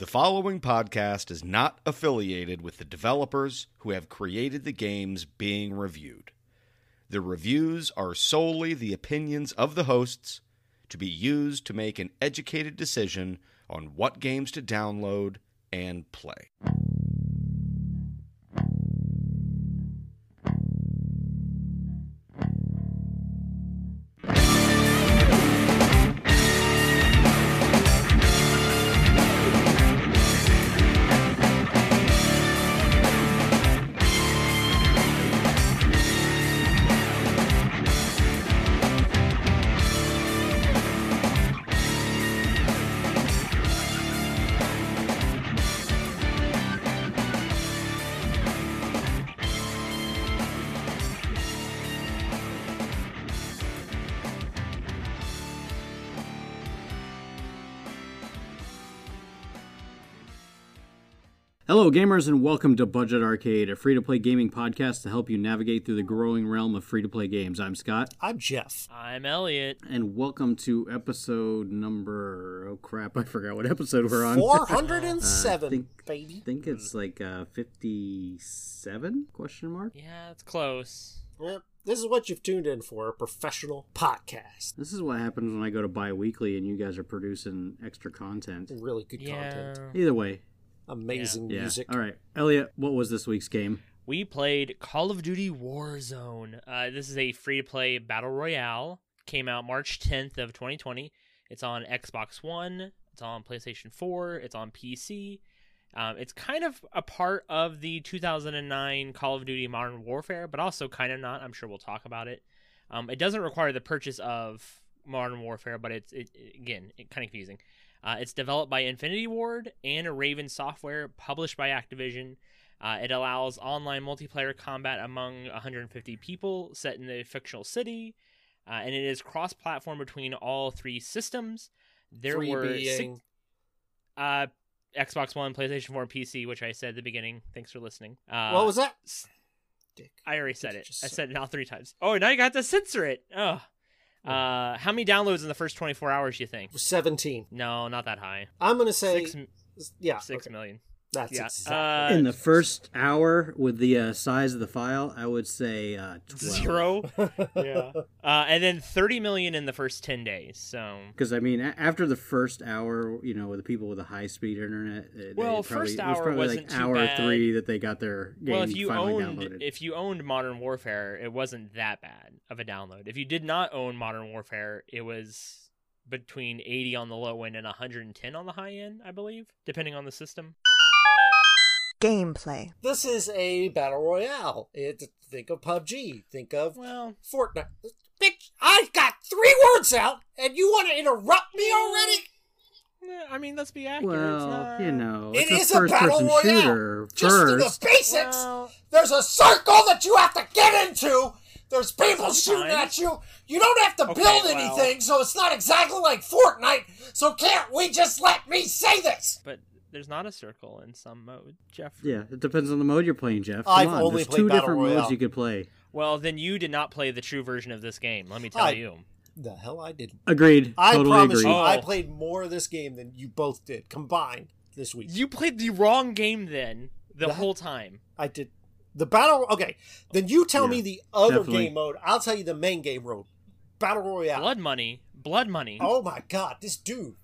The following podcast is not affiliated with the developers who have created the games being reviewed. The reviews are solely the opinions of the hosts to be used to make an educated decision on what games to download and play. Hello, gamers, and welcome to Budget Arcade, a free to play gaming podcast to help you navigate through the growing realm of free to play games. I'm Scott, I'm Jeff. I'm Elliot. and welcome to episode number. Oh crap, I forgot what episode we're on. 407, Uh, think- baby. I think it's like uh, 57? Question mark. Yeah, it's close. Yep. This is what you've tuned in for a professional podcast. This is what happens when I go to bi-weekly and you guys are producing extra content. Really good Yeah. content. Either way, Amazing yeah. music. All right, Elliot, what was this week's game? We played Call of Duty Warzone. Uh, this is a free-to-play battle royale. Came out March 10th of 2020. It's on Xbox One. It's on PlayStation 4. It's on PC. Um, it's kind of a part of the 2009 Call of Duty Modern Warfare, but also kind of not. I'm sure we'll talk about it. Um, it doesn't require the purchase of Modern Warfare, but it's it, it- again it, kind of confusing. Uh, it's developed by Infinity Ward and Raven Software, published by Activision. Uh, it allows online multiplayer combat among 150 people set in a fictional city, uh, and it is cross-platform between all three systems. There Three were being six, uh, Xbox One, PlayStation 4, and PC, which I said at the beginning. Thanks for listening. Uh, what was that? Dick. I already said it. I said it now three times. Oh, now you got to censor it. Oh. Uh, how many downloads in the first 24 hours you think? 17. No, not that high. I'm going to say, Six, yeah, six okay. million. That's Yeah. exactly. Uh, In the first hour, with the uh, size of the file, I would say uh, 12. Zero. yeah. Uh, and then 30 million in the first 10 days. So. Because I mean, a- after the first hour, you know, with the people with the high speed internet, uh, they Well, probably, first it was hour probably wasn't like too hour bad. three that they got their game Well, if you finally owned downloaded. if you owned Modern Warfare, it wasn't that bad of a download. If you did not own Modern Warfare, it was between 80 on the low end and 110 on the high end, I believe, depending on the system. Gameplay. This is a battle royale. It, think of PUBG. Think of Well, Fortnite. Bitch, I got three words out, and you want to interrupt me already? I mean, let's be accurate. well, not- you know, It it's is a a first battle person royale. shooter Just to the basics. Well, There's a circle that you have to get into. There's people shooting at you. You don't have to Okay, build well- anything, so it's not exactly like Fortnite. So can't we just let me say this? but there's not a circle in some mode, Jeff. Yeah, it depends on the mode you're playing, Jeff. Come I've on, only there's played two Battle different Royale. modes you could play. Well, then you did not play the true version of this game. Let me tell I- you. The hell I didn't. Agreed. I totally promise agreed. you, Oh. I played more of this game than you both did combined this week. You played the wrong game then the That- whole time. I did. The battle. Okay, then you tell Yeah, me the other definitely. game mode. I'll tell you the main game mode. Battle Royale. Blood money. Blood money. Oh my god, this dude.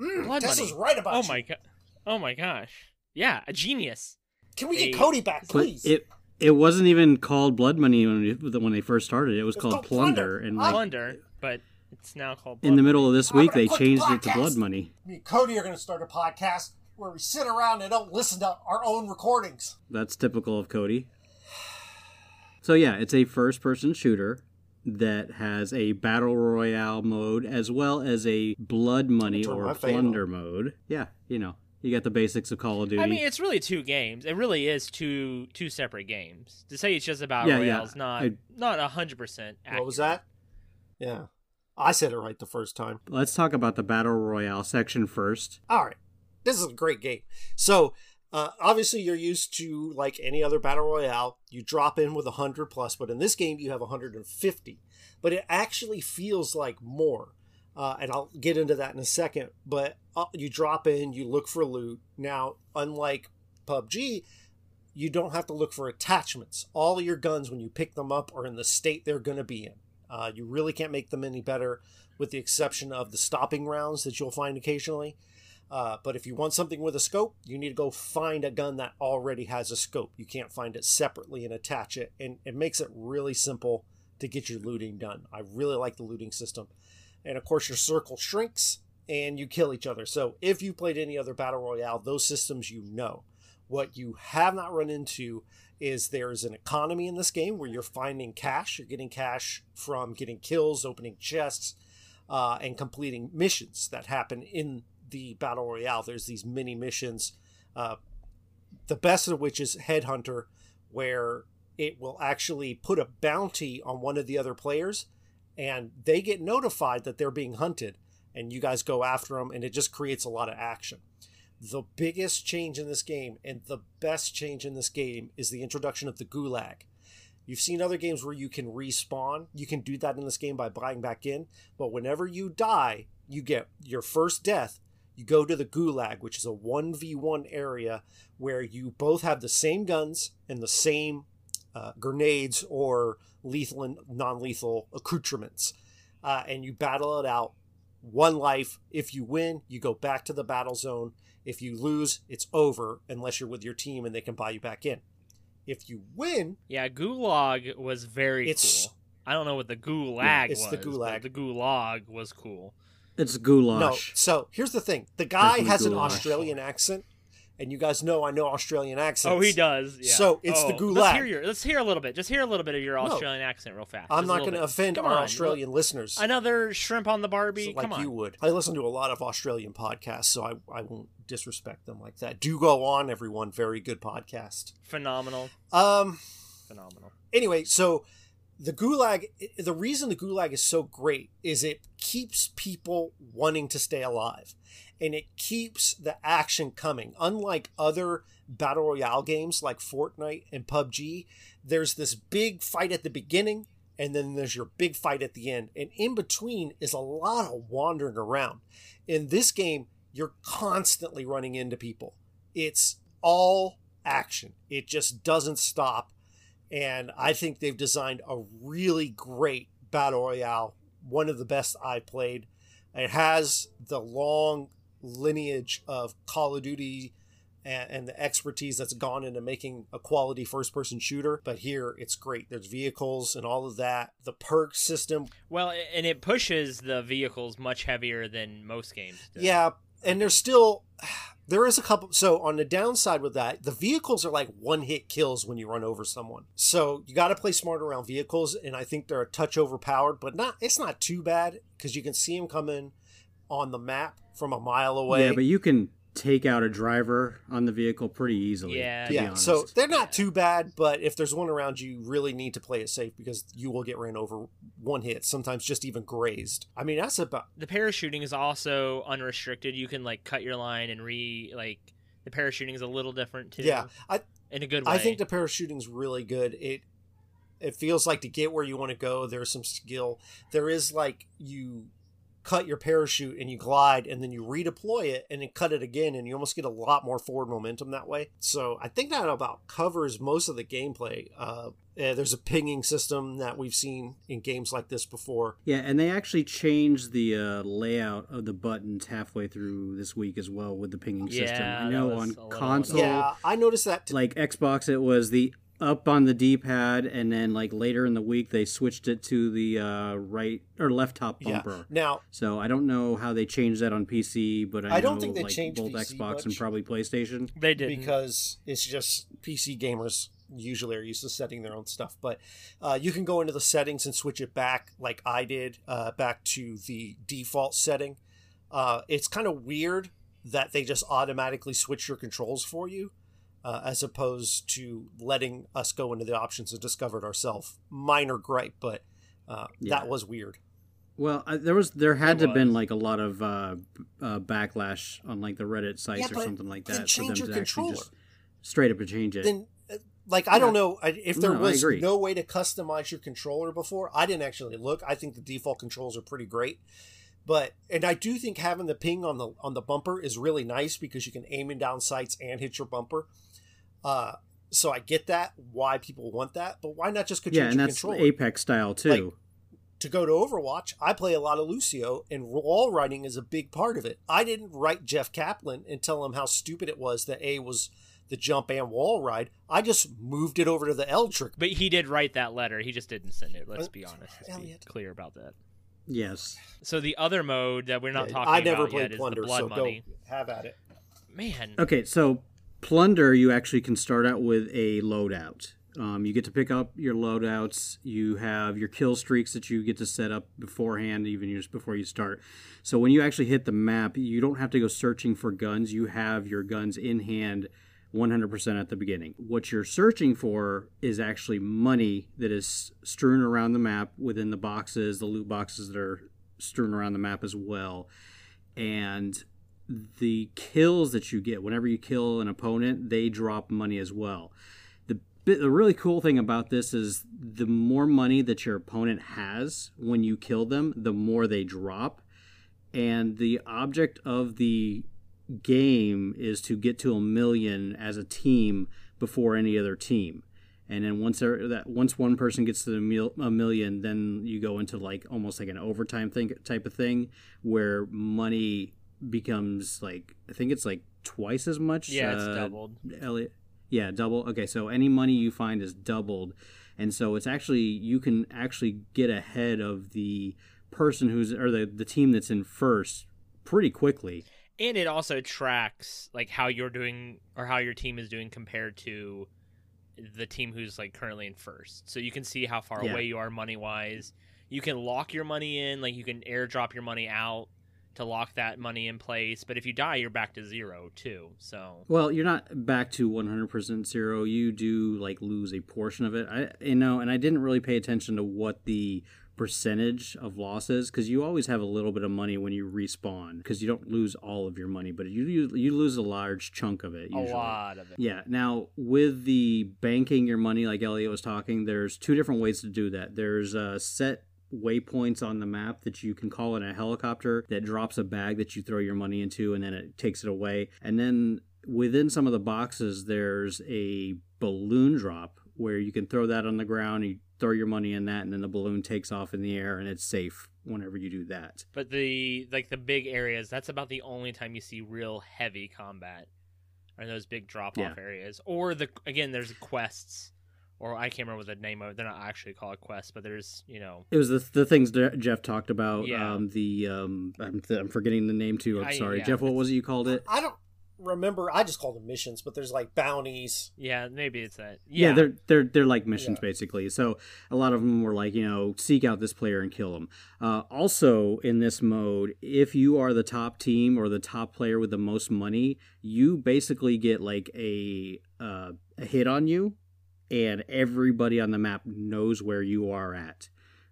Mm, Blood this money. is right about Oh you. my god. Oh my gosh. Yeah, a genius. Can we get Cody back, please? it it wasn't even called Blood Money when, it- when they first started. It was It's called, called Plunder, Plunder. and I- like, Plunder, but it's now called. in the middle of this week they quit the changed it to. Blood Money. Me and Cody are going to start a podcast where we sit around and don't listen to our own recordings. That's typical of Cody. So yeah, it's a first-person shooter that has a battle royale mode as well as a blood money or plunder mode. Yeah, you know, You got the basics of Call of Duty. I mean, it's really two games. It really is two two separate games. To say it's just about Yeah, Royale yeah. is not I- not a hundred percent. What was that? Yeah. I said it right the first time. Let's talk about the Battle Royale section first. All right. This is a great game. So, uh, obviously, you're used to, like any other Battle Royale, you drop in with 100 plus, but in this game, you have 150. But it actually feels like more. Uh, and I'll get into that in a second. But uh, you drop in, you look for loot. Now, unlike PUBG, you don't have to look for attachments. All your guns, when you pick them up, are in the state they're going to be in. Uh, you really can't make them any better, with the exception of the stopping rounds that you'll find occasionally. Uh, but if you want something with a scope, you need to go find a gun that already has a scope. You can't find it separately and attach it, and it makes it really simple to get your looting done. I really like the looting system. And of course, your circle shrinks and you kill each other. So if you played any other battle royale, those systems you know. What you have not run into is there's an economy in this game where you're finding cash. You're getting cash from getting kills, opening chests, uh, and completing missions that happen in the battle royale. There's these mini missions, uh, the best of which is Headhunter, where it will actually put a bounty on one of the other players, and they get notified that they're being hunted, and you guys go after them, and it just creates a lot of action. The biggest change in this game, and the best change in this game, is the introduction of the Gulag. You've seen other games where you can respawn. You can do that in this game by buying back in. But whenever you die, you get your first death. You go to the Gulag, which is a 1v1 area where you both have the same guns and the same uh, grenades or lethal and non lethal accoutrements. Uh, and you battle it out. One life. If you win, you go back to the battle zone. If you lose, it's over unless you're with your team and they can buy you back in. If you win, Yeah, Gulag was very It's- cool. I don't know what the Gulag Yeah, it's was. the but Gulag. The Gulag was cool. It's goulash. No. So here's the thing: the guy Definitely has an. Australian accent, and you guys know I know Australian accents. Oh, he does. Yeah. So, it's the Oh, Gulag. Let's hear your. Let's hear a little bit. Just hear a little bit of your No. Australian accent, real fast. I'm Just not going to offend Come our on, Australian listeners. Another shrimp on the Barbie. so like Come on. you would. I listen to a lot of Australian podcasts, so I, I won't disrespect them like that. Do go on, everyone. Very good podcast. Phenomenal. Um. Phenomenal. Anyway, so the gulag. The reason the gulag is so great is it keeps people wanting to stay alive, and it keeps the action coming. Unlike other battle royale games like Fortnite and PUBG, there's this big fight at the beginning. And then there's your big fight at the end. And in between is a lot of wandering around. In this game, you're constantly running into people. It's all action. It just doesn't stop. And I think they've designed a really great battle royale, one of the best I played. It has the long lineage of Call of Duty and, and the expertise that's gone into making a quality first person shooter. But here it's great. There's vehicles and all of that. The perk system Well, and it pushes the vehicles much heavier than most games. Do. Yeah, and there's still there is a couple. So on the downside with that, the vehicles are like one hit kills when you run over someone. So you got to play smart around vehicles, and I think they're a touch overpowered, but not. It's not too bad because you can see them coming on the map from a mile away. Yeah, but you can take out a driver on the vehicle pretty easily. Yeah. to yeah, honest. so they're not too bad, but if there's one around you, you really need to play it safe because you will get ran over one hit, sometimes just even grazed. I mean, that's about The parachuting is also unrestricted. You can like cut your line and re like the parachuting is a little different too. yeah. I in a good way. I think the parachuting's really good. It it feels like to get where you want to go, there's some skill. There is like you cut your parachute and you glide and then you redeploy it and then cut it again and you almost get a lot more forward momentum that way. So I think that about covers most of the gameplay. Uh, eh, there's a pinging system that we've seen in games like this before. Yeah, and they actually changed the uh, layout of the buttons halfway through this week as well with the pinging system. Yeah, I know on console, yeah, I noticed that. T- like Xbox, it was the up on the D-pad, and then like later in the week they switched it to the uh, right or left top yeah. bumper. Now So I don't know how they changed that on PC, but I, I don't know, think they like, changed both PC Xbox and probably PlayStation. they did because it's just PC gamers usually are used to setting their own stuff. But uh, you can go into the settings and switch it back, like I did, uh, back to the default setting. Uh, it's kind of weird that they just automatically switch your controls for you, uh, as opposed to letting us go into the options and discover it ourselves. Minor gripe, but uh, Yeah. that was weird. Well, I, there was there had It to have been like a lot of uh, uh, backlash on like the Reddit sites Yeah, or something like that for them to controller. actually just straight up change it. Then, uh, like, I don't know if there No, was no way to customize your controller before. I didn't actually look. I think the default controls are pretty great. But and I do think having the ping on the on the bumper is really nice because you can aim in down sights and hit your bumper. Uh, so I get that why people want that, but why not just control yeah, and your that's controller? Apex style too. Like, to go to Overwatch, I play a lot of Lucio, and wall riding is a big part of it. I didn't write Jeff Kaplan and tell him how stupid it was that A was the jump and wall ride. I just moved it over to the L trick. But he did write that letter. He just didn't send it. Let's Uh, be honest. Let's be clear about that. yes. So the other mode that we're not Yeah, talking I never about played yet is Plunder, the blood so money. go have at it. Man, Okay, so plunder, you actually can start out with a loadout. Um, you get to pick up your loadouts. You have your kill streaks that you get to set up beforehand, even just before you start. So when you actually hit the map, you don't have to go searching for guns. You have your guns in hand 100% at the beginning. What you're searching for is actually money that is strewn around the map within the boxes, the loot boxes that are strewn around the map as well. And the kills that you get whenever you kill an opponent, they drop money as well. The the really cool thing about this is the more money that your opponent has when you kill them, the more they drop. And the object of the game is to get to a million as a team before any other team. And then once there, that once one person gets to the mil, a million, then you go into like almost like an overtime thing type of thing where money becomes like I think it's like twice as much. yeah, it's uh, doubled. Elliot. Yeah, double. Okay, so any money you find is doubled, and so it's actually you can actually get ahead of the person who's or the the team that's in first pretty quickly. And it also tracks like how you're doing or how your team is doing compared to the team who's like currently in first. So you can see how far Yeah. away you are money wise. You can lock your money in, like you can airdrop your money out to lock that money in place. But if you die, you're back to zero too. So Well, you're not back to 100% zero. You do like lose a portion of it. I you know, and I didn't really pay attention to what the percentage of loss is because you always have a little bit of money when you respawn because you don't lose all of your money, but you you, you lose a large chunk of it. Usually. a lot of it. Yeah. Now, with the banking your money, like Elliot was talking, there's two different ways to do that. There's a set waypoints on the map that you can call in a helicopter that drops a bag that you throw your money into and then it takes it away. And then within some of the boxes, there's a balloon drop where you can throw that on the ground, you throw your money in that, and then the balloon takes off in the air and it's safe whenever you do that. But the like the big areas, that's about the only time you see real heavy combat. Are those big drop off Yeah. areas. Or the again there's quests or I can't remember the name of it. They're not actually called quests, but there's, you know, It was the, the things that Jeff talked about. Yeah. Um, the um, I'm, I'm forgetting the name too. I'm I- sorry, yeah, Jeff. What was it you called it? I don't remember. I just called them missions, but there's like bounties. yeah, maybe it's that. Yeah, Yeah, they're they're they're like missions Yeah. basically. So a lot of them were like you know seek out this player and kill him. Uh, also in this mode, if you are the top team or the top player with the most money, you basically get like a uh, a hit on you, and everybody on the map knows where you are at.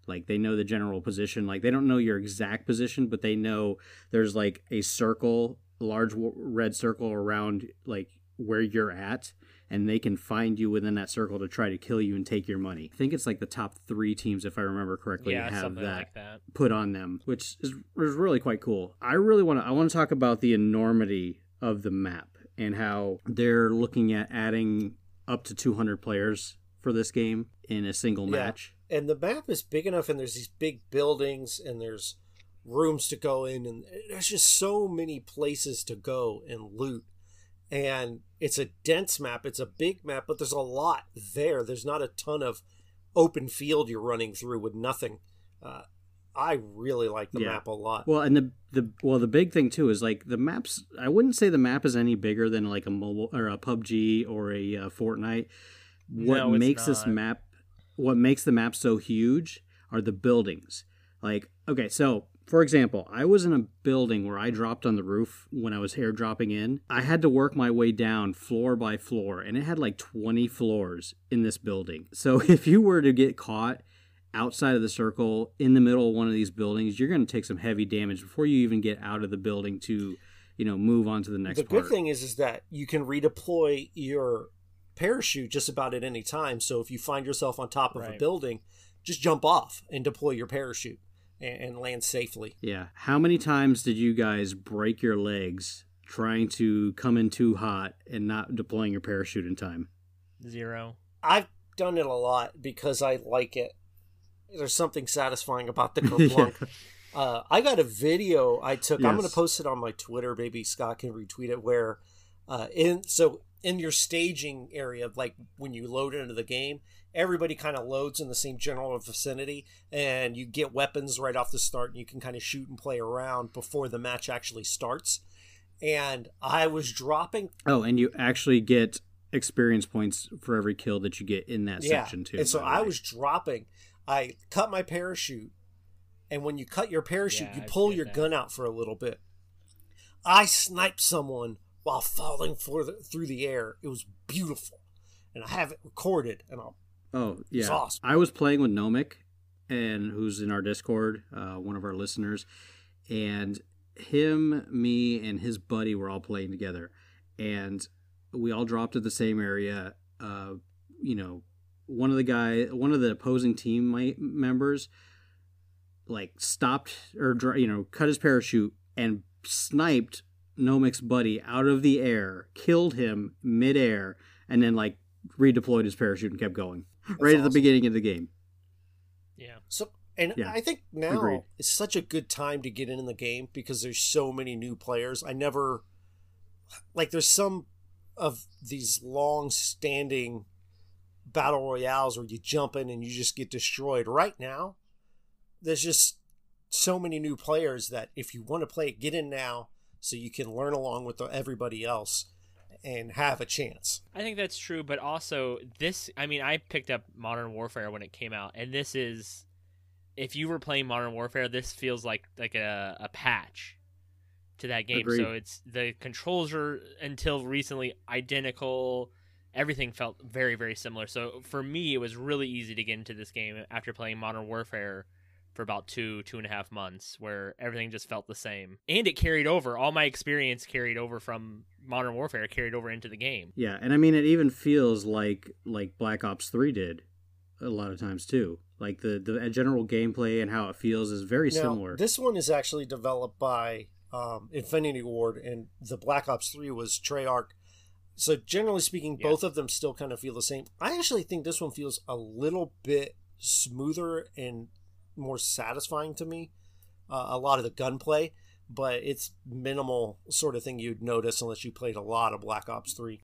Like they know the general position. Like they don't know your exact position, but they know there's like a circle, large w- red circle around like where you're at and they can find you within that circle to try to kill you and take your money. I think it's like the top three teams, if I remember correctly, yeah, have that, like that. put on them, which is, is really quite cool. I really want to I want to talk about the enormity of the map and how they're looking at adding up to 200 players for this game in a single Yeah. match. and the map is big enough and there's these big buildings and there's rooms to go in and there's just so many places to go and loot and it's a dense map it's a big map but there's a lot there there's not a ton of open field you're running through with nothing uh, i really like the Yeah. map a lot Well, and the the well, the big thing too is like the maps. I wouldn't say the map is any bigger than like a mobile or a PUBG or a uh, Fortnite. What No, it's makes this map, what makes the map so huge, are the buildings. Like, okay, so For example, I was in a building where I dropped on the roof when I was airdropping in. I had to work my way down floor by floor, and it had like 20 floors in this building. So if you were to get caught outside of the circle in the middle of one of these buildings, you're going to take some heavy damage before you even get out of the building to, you know, move on to the next the part. good thing is is that you can redeploy your parachute just about at any time. So if you find yourself on top of a building, just jump off and deploy your parachute and, and land safely. Yeah. How many times did you guys break your legs trying to come in too hot and not deploying your parachute in time? Zero. I've done it a lot because I like it. There's something satisfying about the kerplunk. uh, I got a video I took. I'm going to post it on my Twitter. Maybe Scott can retweet it. Where uh, in so in your staging area, like when you load into the game, everybody kind of loads in the same general vicinity, and you get weapons right off the start, and you can kind of shoot and play around before the match actually starts. And I was dropping Oh, and you actually get experience points for every kill that you get in that section too. And so I was dropping. I cut my parachute, and when you cut your parachute, Yeah, you pull your that. gun out for a little bit. I sniped someone while falling for the, through the air. It was beautiful, and I have it recorded. And I'll Oh It's yeah, awesome. I was playing with Nomic, and who's in our Discord, uh, one of our listeners, and him, me, and his buddy were all playing together, and we all dropped at the same area. Uh, you know, one of the guy, one of the opposing team members, like stopped or you know cut his parachute and sniped Nomic's buddy out of the air, killed him midair, and then like redeployed his parachute and kept going right at the beginning of the game. Yeah. So, and Yeah. I think now Agreed. is such a good time to get in the game because there's so many new players. I never like there's some of these long-standing battle royales where you jump in and you just get destroyed. Right now, there's just so many new players that if you want to play it, get in now so you can learn along with everybody else and have a chance. I think that's true, but also this. I mean, I picked up Modern Warfare when it came out, and this is, if you were playing Modern Warfare, this feels like like a, a patch to that game. Agreed. So it's the controls are until recently identical. Everything felt very very similar. So for me, it was really easy to get into this game after playing Modern Warfare for about two two and a half months, where everything just felt the same, and it carried over. All my experience carried over from Modern Warfare carried over into the game. Yeah, and I mean it even feels like like Black Ops Three did a lot of times too. Like the the general gameplay and how it feels is very Now, similar. This one is actually developed by um, Infinity Ward, and the Black Ops 3 was Treyarch. So, generally speaking, Yeah. both of them still kind of feel the same. I actually think this one feels a little bit smoother and more satisfying to me. Uh, a lot of the gunplay, but it's minimal sort of thing you'd notice unless you played a lot of Black Ops 3.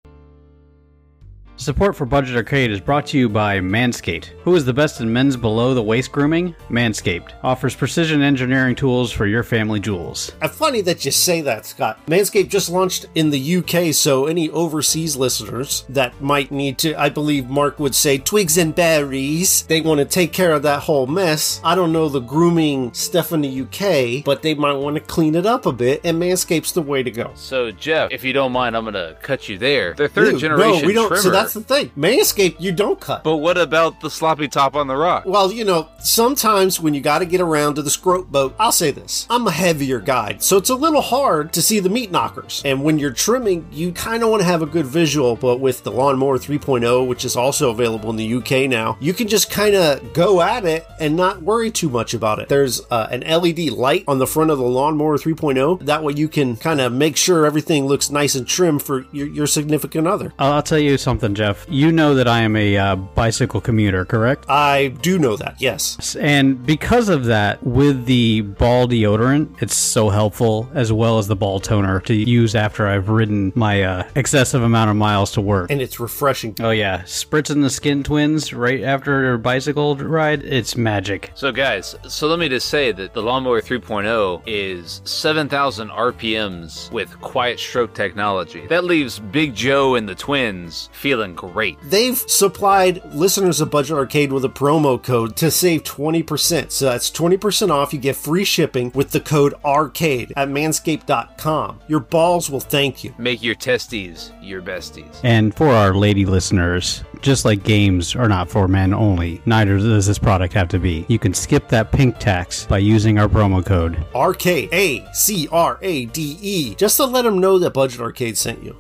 Support for Budget Arcade is brought to you by Manscaped. Who is the best in men's below the waist grooming? Manscaped offers precision engineering tools for your family jewels. Uh, funny that you say that, Scott. Manscaped just launched in the UK, so any overseas listeners that might need to, I believe Mark would say, twigs and berries, they want to take care of that whole mess. I don't know the grooming stuff in the UK, but they might want to clean it up a bit, and Manscaped's the way to go. So, Jeff, if you don't mind, I'm gonna cut you there. Their third Dude, generation no, we don't. trimmer. So that's the thing. Manscaped, you don't cut. But what about the sloppy top on the rock? Well, you know, sometimes when you got to get around to the scrote boat, I'll say this I'm a heavier guy, so it's a little hard to see the meat knockers. And when you're trimming, you kind of want to have a good visual, but with the Lawnmower 3.0, which is also available in the UK now, you can just kind of go at it and not worry too much about it. There's uh, an LED light on the front of the Lawnmower 3.0. That way you can kind of make sure everything looks nice and trim for your, your significant other. I'll, I'll tell you something, Jeff. You know that I am a uh, bicycle commuter, correct? I do know that, yes. And because of that, with the ball deodorant, it's so helpful, as well as the ball toner to use after I've ridden my uh, excessive amount of miles to work. And it's refreshing. Oh yeah, spritzing the skin twins right after a bicycle ride, it's magic. So, guys, so let me just say that the Lawnmower 3.0 is 7,000 RPMs with quiet stroke technology. That leaves Big Joe and the twins feeling feeling great. They've supplied listeners of Budget Arcade with a promo code to save 20%. So that's 20% off. You get free shipping with the code ARCADE at manscaped.com. Your balls will thank you. Make your testes your besties. And for our lady listeners, just like games are not for men only, neither does this product have to be. You can skip that pink tax by using our promo code. Arcade. A C R A D E. Just to let them know that Budget Arcade sent you.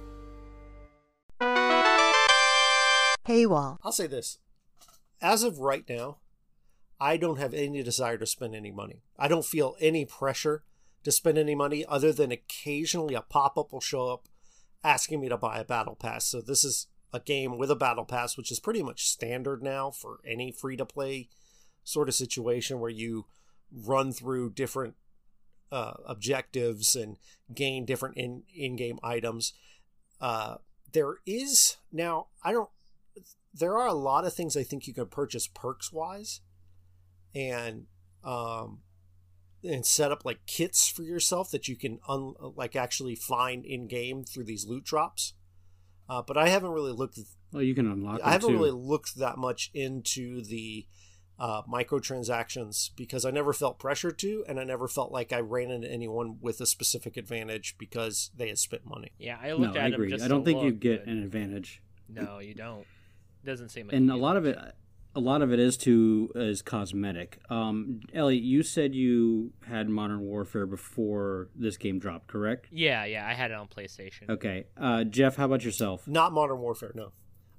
Paywall. I'll say this. As of right now, I don't have any desire to spend any money. I don't feel any pressure to spend any money other than occasionally a pop up will show up asking me to buy a battle pass. So this is a game with a battle pass, which is pretty much standard now for any free to play sort of situation where you run through different uh, objectives and gain different in in game items. Uh, there is now I don't. There are a lot of things I think you can purchase perks wise, and um, and set up like kits for yourself that you can un, like actually find in game through these loot drops. Uh, but I haven't really looked. Well, you can unlock. I haven't too. really looked that much into the uh, microtransactions because I never felt pressure to, and I never felt like I ran into anyone with a specific advantage because they had spent money. Yeah, I No, looked I at agree. them just I don't to think you get but an advantage. No, you don't. Doesn't seem like it. and a do lot of it a lot of it is to is cosmetic um elliot you said you had modern warfare before this game dropped correct Yeah, yeah, I had it on PlayStation. okay uh jeff how about yourself Not Modern Warfare, no.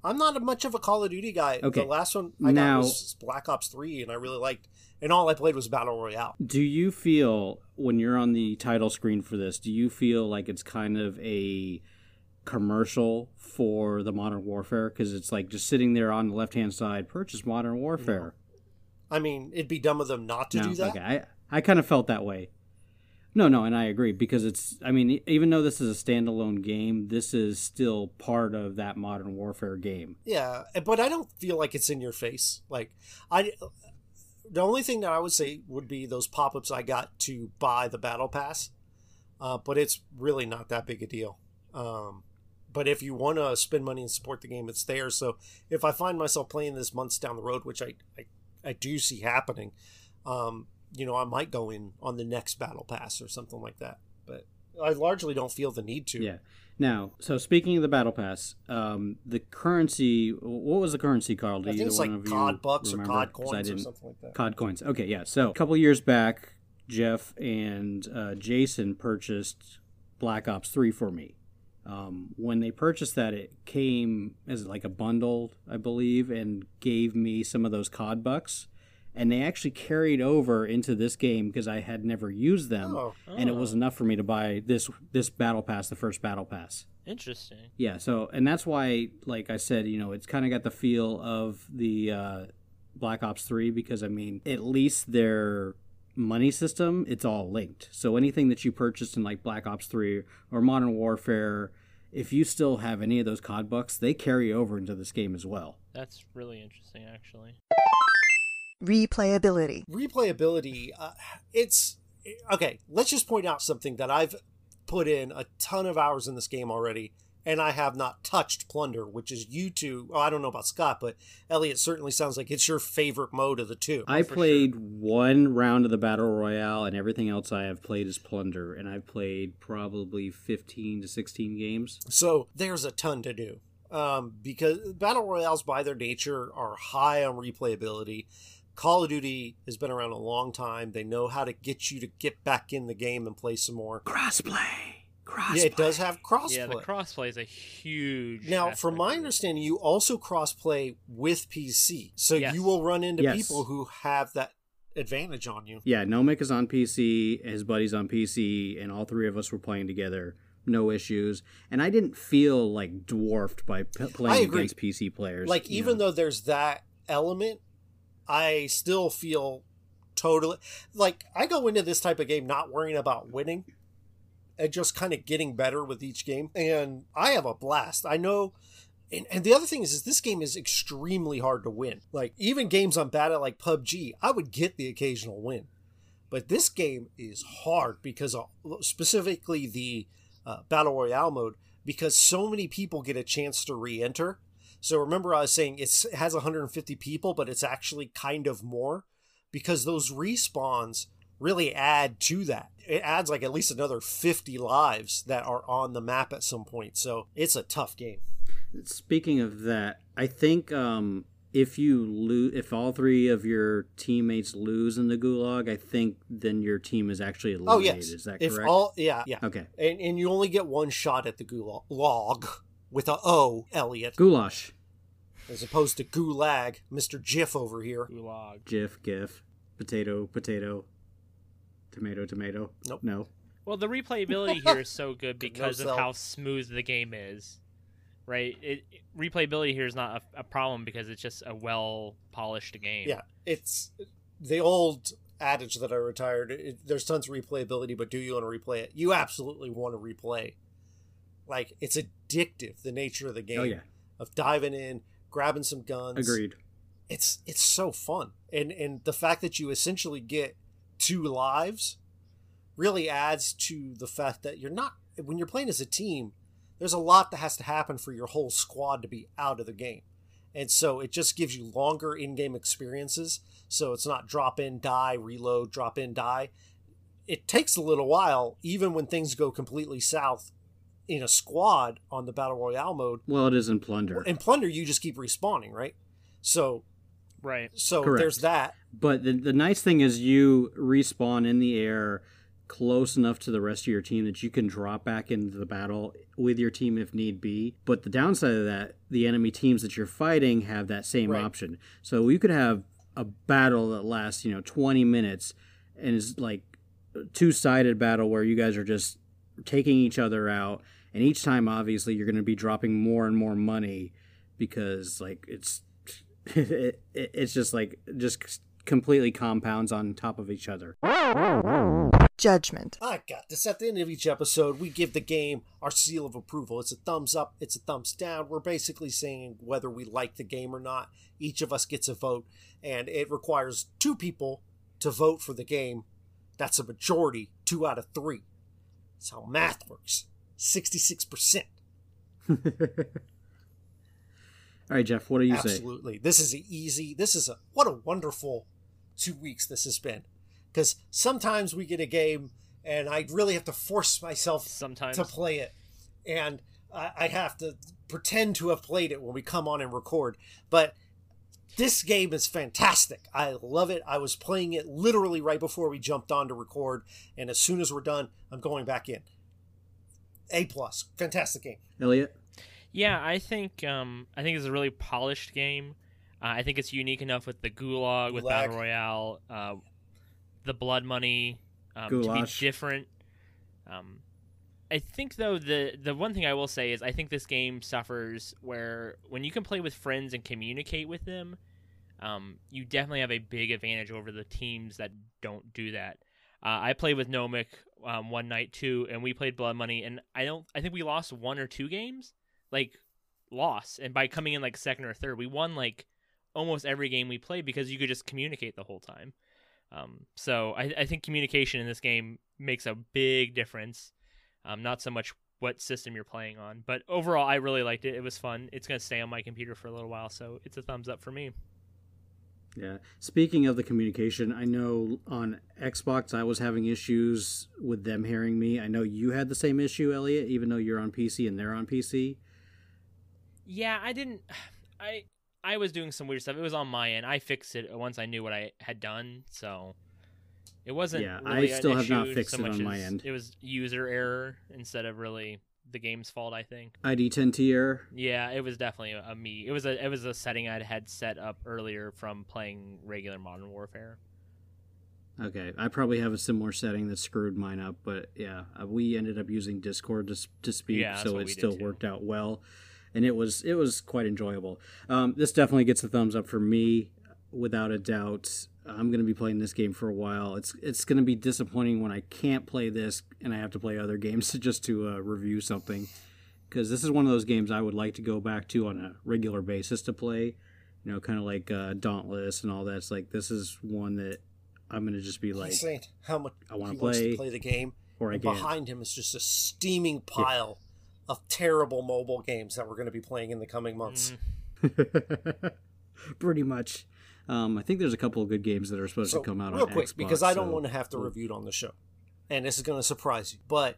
I'm not a much of a Call of Duty guy. Okay. The last one I Now- got was Black Ops 3, and I really liked. And all I played was Battle Royale. do you feel when you're on the title screen for this do you feel like it's kind of a commercial for the modern warfare because it's like just sitting there on the left hand side purchase modern warfare I mean, it'd be dumb of them not to No, do that. okay i i kind of felt that way no no and i agree because it's i mean even though this is a standalone game this is still part of that modern warfare game Yeah, but I don't feel like it's in your face. Like I, the only thing that I would say would be those pop-ups I got to buy the battle pass, uh, but it's really not that big a deal. Um, but if you want to spend money and support the game, it's there. So if I find myself playing this months down the road, which I I, I do see happening, um, you know, I might go in on the next battle pass or something like that. But I largely don't feel the need to. yeah now so speaking of the battle pass um the currency what was the currency called I think it's like one of you COD bucks or remember? COD 'Cause I coins or something like that. COD coins. Okay, yeah. So a couple years back, Jeff and uh, Jason purchased Black Ops 3 for me. Um, when they purchased that, it came as like a bundle, I believe, and gave me some of those COD bucks. And they actually carried over into this game because I had never used them, Oh. and it was enough for me to buy this this battle pass, the first battle pass. Interesting. Yeah, so and that's why, like I said, you know, it's kind of got the feel of the uh, Black Ops Three because I mean, at least their money system it's all linked. So anything that you purchased in like Black Ops Three or Modern Warfare, if you still have any of those COD bucks, they carry over into this game as well. That's really interesting, actually. Replayability. replayability uh, it's okay let's just point out something that i've put in a ton of hours in this game already and i have not touched plunder which is you two oh, i don't know about scott but elliot certainly sounds like it's your favorite mode of the two. I for played one round of the battle royale, and everything else I have played is plunder, and I've played probably fifteen to sixteen games. so there's a ton to do. Um, because battle royales by their nature are high on replayability. Call of duty has been around a long time. They know how to get you to get back in the game and play some more. Crossplay, crossplay. yeah it does have crossplay Yeah, the crossplay is a huge. Now, from my understanding, you also crossplay with PC, so Yes. you will run into Yes. people who have that advantage on you. Yeah, Nomic is on PC, his buddy's on PC, and all three of us were playing together. No issues, and I didn't feel like dwarfed by p- playing agree. against PC players. Like, even know. though there's that element, I still feel totally like I go into this type of game not worrying about winning and just kind of getting better with each game, and I have a blast. I know. And, and the other thing is, is this game is extremely hard to win. Like even games I'm bad at, like PUBG, I would get the occasional win, but this game is hard because of, specifically the uh, battle royale mode because so many people get a chance to re-enter. So remember, I was saying it's, it has 150 people, but it's actually kind of more because those respawns really add to that. It adds like at least another 50 lives that are on the map at some point. So it's a tough game. Speaking of that, I think um, if you lose, if all three of your teammates lose in the gulag, I think then your team is actually eliminated. Oh yes, Is that if correct? all yeah yeah, Okay. and and you only get one shot at the gulag with a O, Elliot, Goulash, as opposed to gulag, Mister Jiff over here. Gulag. GIF, GIF, potato, potato, tomato, tomato. Nope. No. Well, the replayability here is so good because No of how smooth the game is. Right? It, replayability here is not a, a problem because it's just a well polished game. Yeah, it's the old adage that I retired. It, there's tons of replayability, but do you want to replay it? You absolutely want to replay. Like it's addictive, the nature of the oh, game Oh yeah. of diving in, grabbing some guns. Agreed. it's it's so fun and and the fact that you essentially get two lives really adds to the fact that you're not when you're playing as a team there's a lot that has to happen for your whole squad to be out of the game. And so it just gives you longer in-game experiences. So it's not drop in die reload drop in die. It takes a little while even when things go completely south in a squad on the battle royale mode. Well, it is in plunder, in plunder you just keep respawning right? So Right. so Correct. there's that. but the the nice thing is you respawn in the air close enough to the rest of your team that you can drop back into the battle with your team if need be. But the downside of that, the enemy teams that you're fighting have that same Right. option. So you could have a battle that lasts, you know, 20 minutes and is like a two-sided battle where you guys are just taking each other out and each time obviously you're going to be dropping more and more money because like it's it, it, it's just like just completely compounds on top of each other. Judgment. I got this. At the end of each episode, we give the game our seal of approval. It's a thumbs up, it's a thumbs down. We're basically saying whether we like the game or not. Each of us gets a vote, and it requires two people to vote for the game. That's a majority, two out of three. That's how math works. 66%. All right, Jeff, what do you say? Absolutely. This is a easy. This is a what a wonderful two weeks this has been. Because sometimes we get a game and I really have to force myself Sometimes. to play it, and I, I have to pretend to have played it when we come on and record. But this game is fantastic. I love it. I was playing it literally right before we jumped on to record, and as soon as we're done, I'm going back in. A plus, fantastic game. Elliot? Yeah, I think um, I think it's a really polished game. Uh, I think it's unique enough with the Gulag, with. Battle Royale, uh, the Blood Money um, to be different. Um, I think though the the one thing I will say is I think this game suffers where when you can play with friends and communicate with them, um, you definitely have a big advantage over the teams that don't do that. Uh, I played with Nomic um, one night too, and we played Blood Money, and I don't. I think we lost one or two games, like loss and by coming in like second or third, we won like almost every game we played because you could just communicate the whole time. Um, so I, I think communication in this game makes a big difference. Um, not so much what system you're playing on, but overall, I really liked it. It was fun. It's gonna stay on my computer for a little while, so it's a thumbs up for me. Yeah. Speaking of the communication, I know on Xbox I was having issues with them hearing me. I know you had the same issue, Elliot, even though you're on PC and they're on PC. Yeah, I didn't. I I was doing some weird stuff. It was on my end. I fixed it once I knew what I had done, so it wasn't. Yeah, I really an still have not fixed so it on my as end. It was user error instead of really the game's fault. I think. ID 10T error. Yeah, it was definitely a, a me. It was a it was a setting I had set up earlier from playing regular Modern Warfare. Okay, I probably have a similar setting that screwed mine up, but yeah, uh, we ended up using Discord to, to speak, Yeah, so it still worked out well, and it was it was quite enjoyable. Um, this definitely gets a thumbs up for me, without a doubt. I'm going to be playing this game for a while. It's it's going to be disappointing when I can't play this and I have to play other games just to uh, review something, because this is one of those games I would like to go back to on a regular basis to play. You know, kind of like uh, Dauntless and all that. It's like this is one that I'm going to just be like. How much I wanna play, play the game. or I and can't. behind him is just a steaming pile of terrible mobile games that we're going to be playing in the coming months. Pretty much. Um, I think there's a couple of good games that are supposed So, to come out real on quick, Xbox, because I don't so- want to have to review it on the show, and this is going to surprise you, but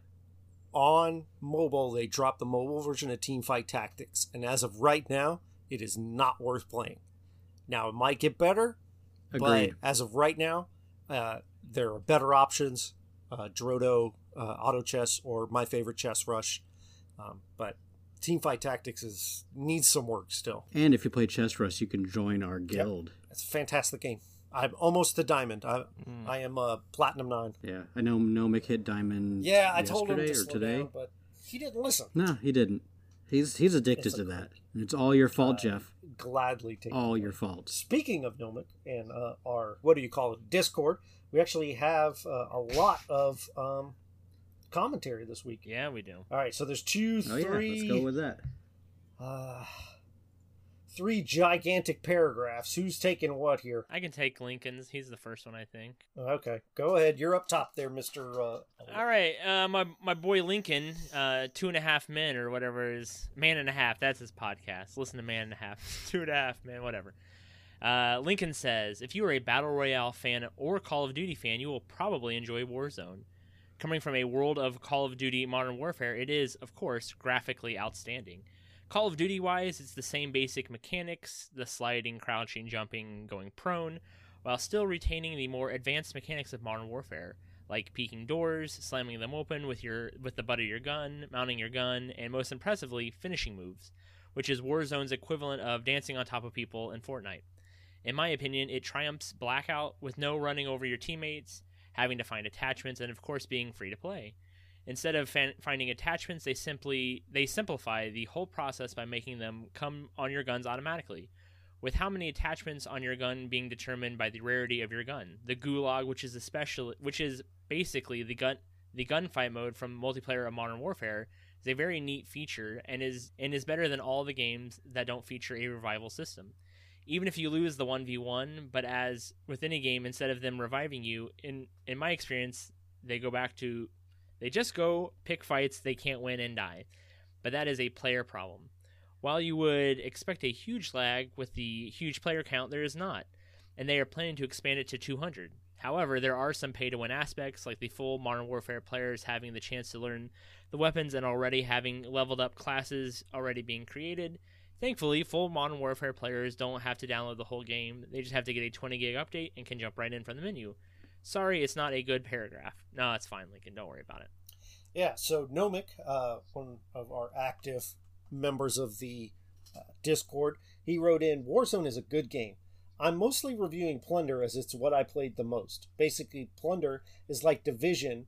on mobile they dropped the mobile version of Teamfight Tactics, and as of right now, it is not worth playing. Now it might get better, Agreed. but as of right now, uh, there are better options: uh, Drodo, uh, Auto Chess, or my favorite Chess Rush. Um, but Teamfight Tactics is needs some work still. And if you play Chess Rush, you can join our guild. It's a fantastic game. I'm almost to diamond. I, Mm. I am a platinum nine. Yeah, I know Nomic hit Diamond. Yeah, I told him yesterday to or slow today. down, but he didn't listen. No, he didn't. He's he's addicted It's to a- that. It's all your fault, Jeff. Gladly take. All it. your fault. Speaking of Nomic and uh, our what do you call it Discord, we actually have uh, a lot of um, commentary this week. Yeah, we do. All right, so there's two, Oh yeah, three, let's go with that. uh, three gigantic paragraphs. Who's taking what here? I can take Lincoln's. He's the first one, I think. Okay, go ahead. You're up top there, Mister. Uh, All right, uh, my my boy Lincoln, uh, two and a half men or whatever is man and a half. That's his podcast. Listen to man and a half, two and a half man, whatever. Uh, Lincoln says, if you are a battle royale fan or Call of Duty fan, you will probably enjoy Warzone. Coming from a world of Call of Duty Modern Warfare, it is, of course, graphically outstanding. Call of Duty wise, it's the same basic mechanics the sliding, crouching, jumping, going prone, while still retaining the more advanced mechanics of Modern Warfare like peeking doors, slamming them open with your with the butt of your gun, mounting your gun, and most impressively, finishing moves, which is Warzone's equivalent of dancing on top of people in Fortnite. In my opinion, it triumphs Blackout with no running over your teammates, having to find attachments, and of course being free to play. Instead of fan- finding attachments, they simply they simplify the whole process by making them come on your guns automatically. With how many attachments on your gun being determined by the rarity of your gun, the Gulag, which is especially which is basically the gun the gunfight mode from multiplayer of Modern Warfare, is a very neat feature and is and is better than all the games that don't feature a revival system. Even if you lose the 1v1, but as with any game, instead of them reviving you, in in my experience, they go back to they just go pick fights they can't win and die. But that is a player problem. While you would expect a huge lag with the huge player count, there is not, and they are planning to expand it to 200. However, there are some pay to win aspects, like the full Modern Warfare players having the chance to learn the weapons and already having leveled up classes already being created. Thankfully, full Modern Warfare players don't have to download the whole game, they just have to get a 20 gig update and can jump right in from the menu. Sorry, it's not a good paragraph. No, it's fine, Lincoln. Don't worry about it. Yeah, so Nomic, uh, one of our active members of the uh, Discord, he wrote in Warzone is a good game. I'm mostly reviewing Plunder as it's what I played the most. Basically, Plunder is like Division,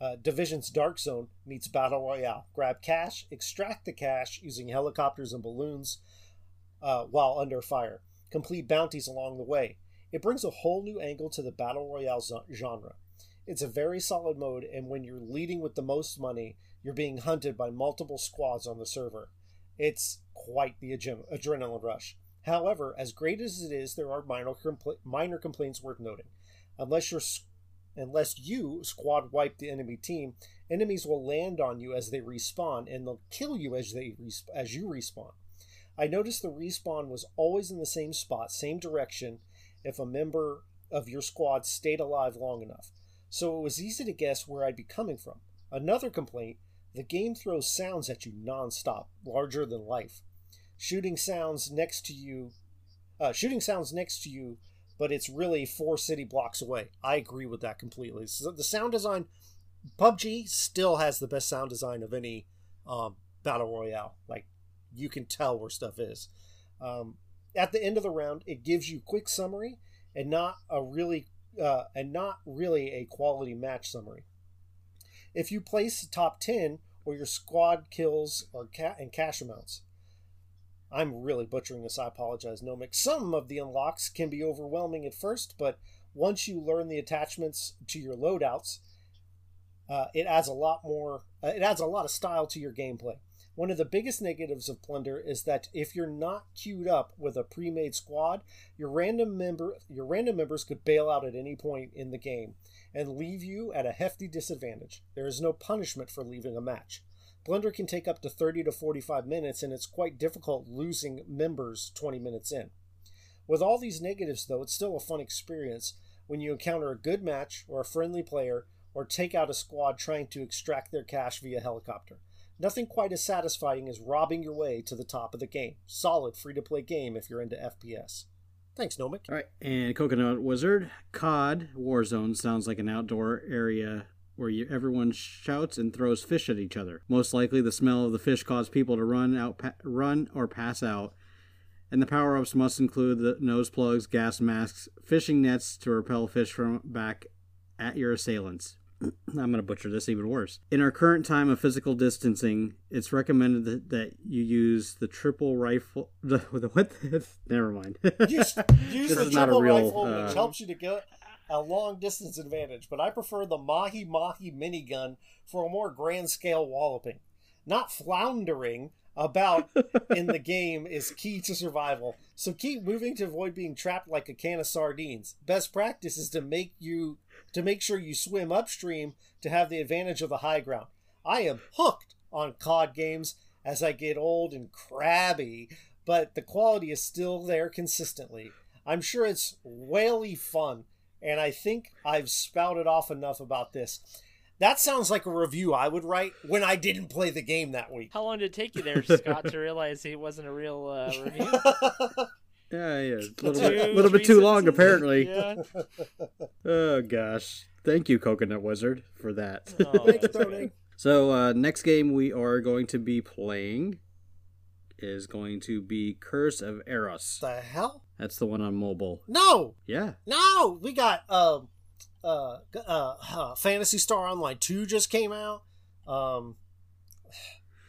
uh, Division's Dark Zone meets Battle Royale. Grab cash, extract the cash using helicopters and balloons uh, while under fire. Complete bounties along the way. It brings a whole new angle to the Battle Royale genre. It's a very solid mode, and when you're leading with the most money, you're being hunted by multiple squads on the server. It's quite the adre- adrenaline rush. However, as great as it is, there are minor compl- minor complaints worth noting. Unless you're unless you squad wipe the enemy team, enemies will land on you as they respawn, and they'll kill you as they res- as you respawn. I noticed the respawn was always in the same spot, same direction, if a member of your squad stayed alive long enough. So it was easy to guess where I'd be coming from. Another complaint the game throws sounds at you nonstop, larger than life. Shooting sounds next to you, uh, shooting sounds next to you, but it's really four city blocks away. I agree with that completely. So the sound design, PUBG still has the best sound design of any um, battle royale. Like you can tell where stuff is. Um, at the end of the round, it gives you quick summary and not a really uh, and not really a quality match summary. If you place top ten or your squad kills or ca- and cash amounts, I'm really butchering this. I apologize, Nomic. Some of the unlocks can be overwhelming at first, but once you learn the attachments to your loadouts, uh, it adds a lot more. Uh, it adds a lot of style to your gameplay. One of the biggest negatives of Plunder is that if you're not queued up with a pre-made squad, your random member your random members could bail out at any point in the game and leave you at a hefty disadvantage. There is no punishment for leaving a match. Plunder can take up to 30 to 45 minutes, and it's quite difficult losing members 20 minutes in. With all these negatives, though, it's still a fun experience when you encounter a good match or a friendly player or take out a squad trying to extract their cash via helicopter. Nothing quite as satisfying as robbing your way to the top of the game. Solid free to play game if you're into FPS. Thanks, Nomic. All right, and Coconut Wizard, COD Warzone sounds like an outdoor area where you, everyone shouts and throws fish at each other. Most likely, the smell of the fish caused people to run out, pa- run or pass out. And the power-ups must include the nose plugs, gas masks, fishing nets to repel fish from back at your assailants. I'm going to butcher this even worse. In our current time of physical distancing, it's recommended that, that you use the triple rifle. The, the what? Never mind. Use, use This the is not a triple real, rifle, uh, which helps you to get a long distance advantage, but I prefer the Mahi Mahi minigun for a more grand scale walloping. Not floundering about in the game is key to survival, so keep moving to avoid being trapped like a can of sardines. Best practice is to make you to make sure you swim upstream to have the advantage of the high ground. I am hooked on COD games as I get old and crabby, but the quality is still there consistently. I'm sure it's whaley fun, and I think I've spouted off enough about this. That sounds like a review I would write when I didn't play the game that week. How long did it take you there, Scott, to realize it wasn't a real uh, review? yeah, yeah, a little Two, bit, little bit too long apparently. Yeah. Oh gosh, thank you, Coconut Wizard, for that. Oh, Thank Tony. So uh, next game we are going to be playing is going to be Curse of Aros. The hell? That's the one on mobile. No, Yeah. no. We got um, uh, uh, uh, Phantasy Star Online Two just came out. Um,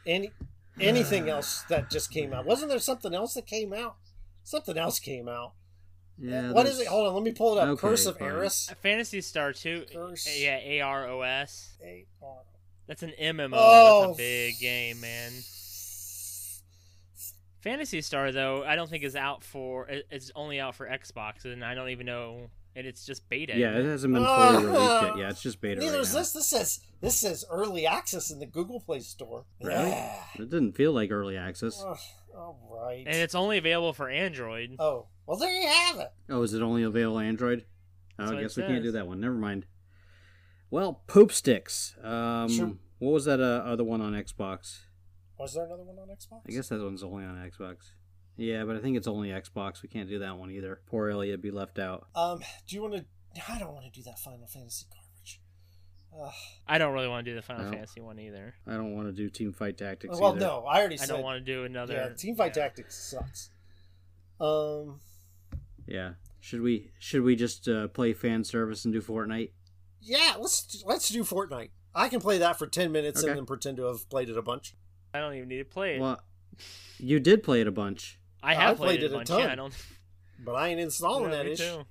any anything else that just came out? Wasn't there something else that came out? Something else came out. Yeah. what is there's- it? Hold on, let me pull it up. Okay, Curse of fine. Aros. Fantasy Star 2. Curse. Yeah, A R O S. A R That's an MMO. Oh, That's a big game, man. Phantasy Star though, I don't think is out for. It's only out for Xbox, and I don't even know. And it's just beta. Yeah, it isn't hasn't been Uh, fully released yet. Yeah, it's just beta Neither right is now. this. This says this says early access in the Google Play Store. Really? Yeah. It didn't feel like early access. Ugh, all right. And it's only available for Android. oh well, there you have it. Oh, is it only available Android? Oh, I guess we can't do that one. Never mind. Well, Poop Sticks. Um, Sure. What was that uh, other one on Xbox? Was there another one on Xbox? I guess that one's only on Xbox. Yeah, but I think it's only Xbox. We can't do that one either. Poor Elliot be left out. Um, do you want to? I don't want to do that Final Fantasy garbage. Ugh. I don't really want to do the Final No. Fantasy one either. I don't want to do Team Fight Tactics. well, either. no, I already I said. don't want to do another. Yeah, Teamfight yeah. Tactics sucks. Um, Yeah. Should we should we just uh, play fan service and do Fortnite? yeah, let's let's do Fortnite. I can play that for ten minutes Okay. and then pretend to have played it a bunch. I don't even need to play it. Well, you did play it a bunch. I have I played, played it it a a bunch. ton. Yeah, I don't. But I ain't installing Yeah, that me ish. too.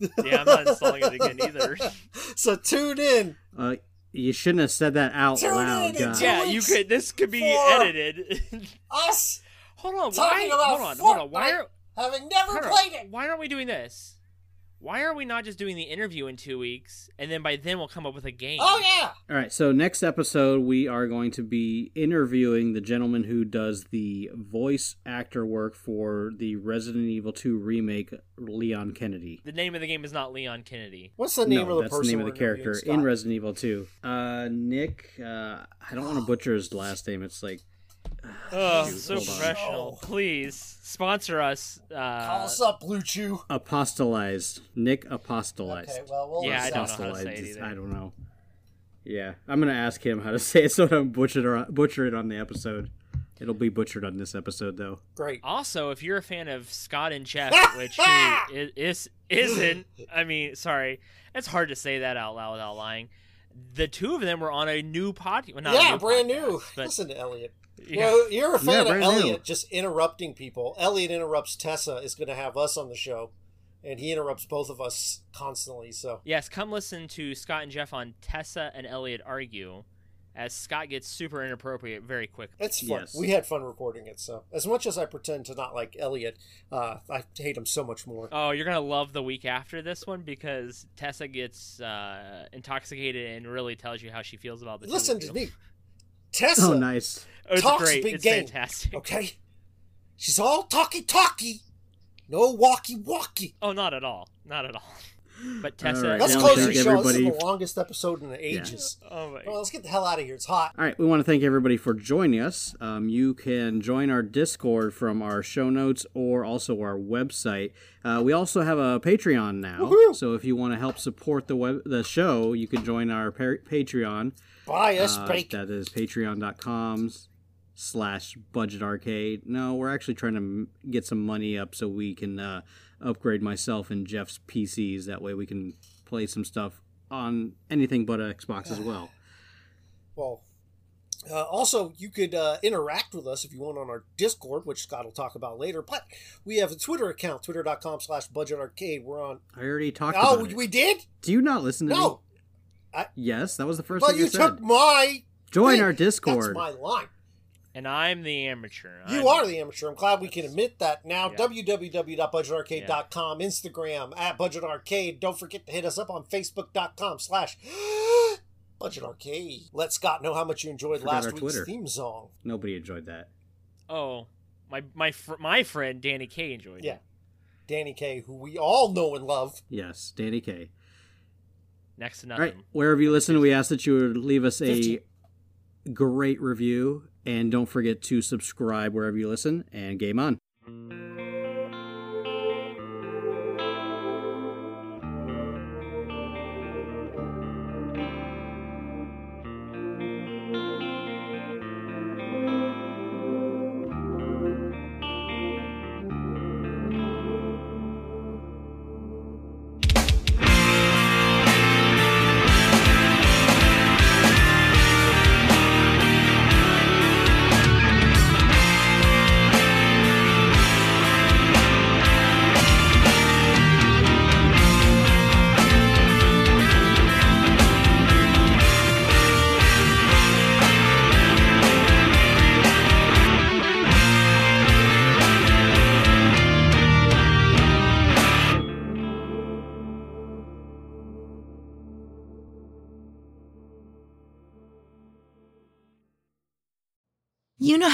Yeah, I'm not installing it again either. so tune in. Uh, you shouldn't have said that out Tune loud. in in yeah, you could. This could be edited. Us hold on. talking Why? about Hold on. Hold on. Why Fortnite, are? having never hold on, played it. Why aren't we doing this? Why are we not just doing the interview in two weeks, and then by then we'll come up with a game? Oh yeah. All right, so next episode we are going to be interviewing the gentleman who does the voice actor work for the Resident Evil 2 remake, Leon Kennedy. The name of the game is not Leon Kennedy. What's the name no, of the that's person? the name of the character in Resident Evil 2. Uh, Nick, uh, I don't want to butcher his last name. It's like Oh, Shoot, so professional. Oh. Please sponsor us. Call Uh, us up, Blue Chew. Apostolides. Nick Apostolides. Okay, well, we'll Yeah, I don't know how to say it is- either. I don't know. Yeah, I'm gonna ask him how to say it so I don't butcher it, butcher it on the episode. It'll be butchered on this episode though. Great. also, if you're a fan of Scott and Jeff, which who i- is isn't, I mean, sorry, it's hard to say that out loud without lying. The two of them were on a new podcast. Well, not a yeah, new brand podcast, new. Listen to Elliot. Yeah. Well, you're a fan Yeah, of Elliot new. just interrupting people. Elliot interrupts Tessa is going to have us on the show, and he interrupts both of us constantly. So Yes, come listen to Scott and Jeff on Tessa and Elliot argue, as Scott gets super inappropriate very quickly. it's fun. Yes. We had fun recording it. So as much as I pretend to not like Elliot, uh, I hate him so much more. Oh, you're gonna love the week after this one because Tessa gets uh, intoxicated and really tells you how she feels about the. two Listen of to you. me. Tessa Oh, nice. Oh, it's Talks great. big it's game. fantastic. Okay. She's all talky talky. No walkie walkie. Oh, not at all. Not at all. But All Tessa. right, Let's I is wanna close the thank show. This is the longest episode in the ages. Oh my. Well, let's get the hell out of here. It's hot. All right, we want to thank everybody for joining us. Um, you can join our Discord from our show notes or also our website. Uh, we also have a Patreon now, Woohoo! so if you want to help support the web the show, you can join our pa- Patreon. Buy us Uh, that is patreon.com slash budget arcade. No, we're actually trying to get some money up so we can uh, upgrade myself and Jeff's PCs. That way we can play some stuff on anything but Xbox as well. Well, uh, also, you could uh, interact with us if you want on our Discord, which Scott will talk about later. But we have a Twitter account, twitter.com slash budget arcade. We're on. I already talked Oh, about it. we did? Do you not listen to No. me? Yes, that was the first But thing you I said. took my. Join thing. our Discord. That's my line. And I'm the amateur. You I'm- are the amateur. I'm glad we can admit that now. Yeah. www.budgetarcade.com, Instagram at Budget Arcade. Don't forget to hit us up on Facebook.com slash Budget Arcade. Let Scott know how much you enjoyed Forgot last week's Twitter. theme song. Nobody enjoyed that. Oh, my my fr- my friend Danny K enjoyed Yeah. it. Yeah, Danny K, who we all know and love. Yes, Danny K. Next to nothing. right, wherever you listen, we ask that you would leave us a 15. great review, and don't forget to subscribe wherever you listen. And game on.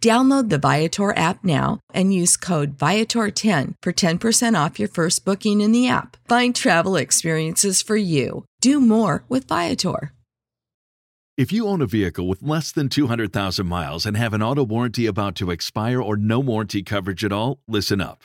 Download the Viator app now and use code Viator10 for 10% off your first booking in the app. Find travel experiences for you. Do more with Viator. If you own a vehicle with less than 200,000 miles and have an auto warranty about to expire or no warranty coverage at all, listen up.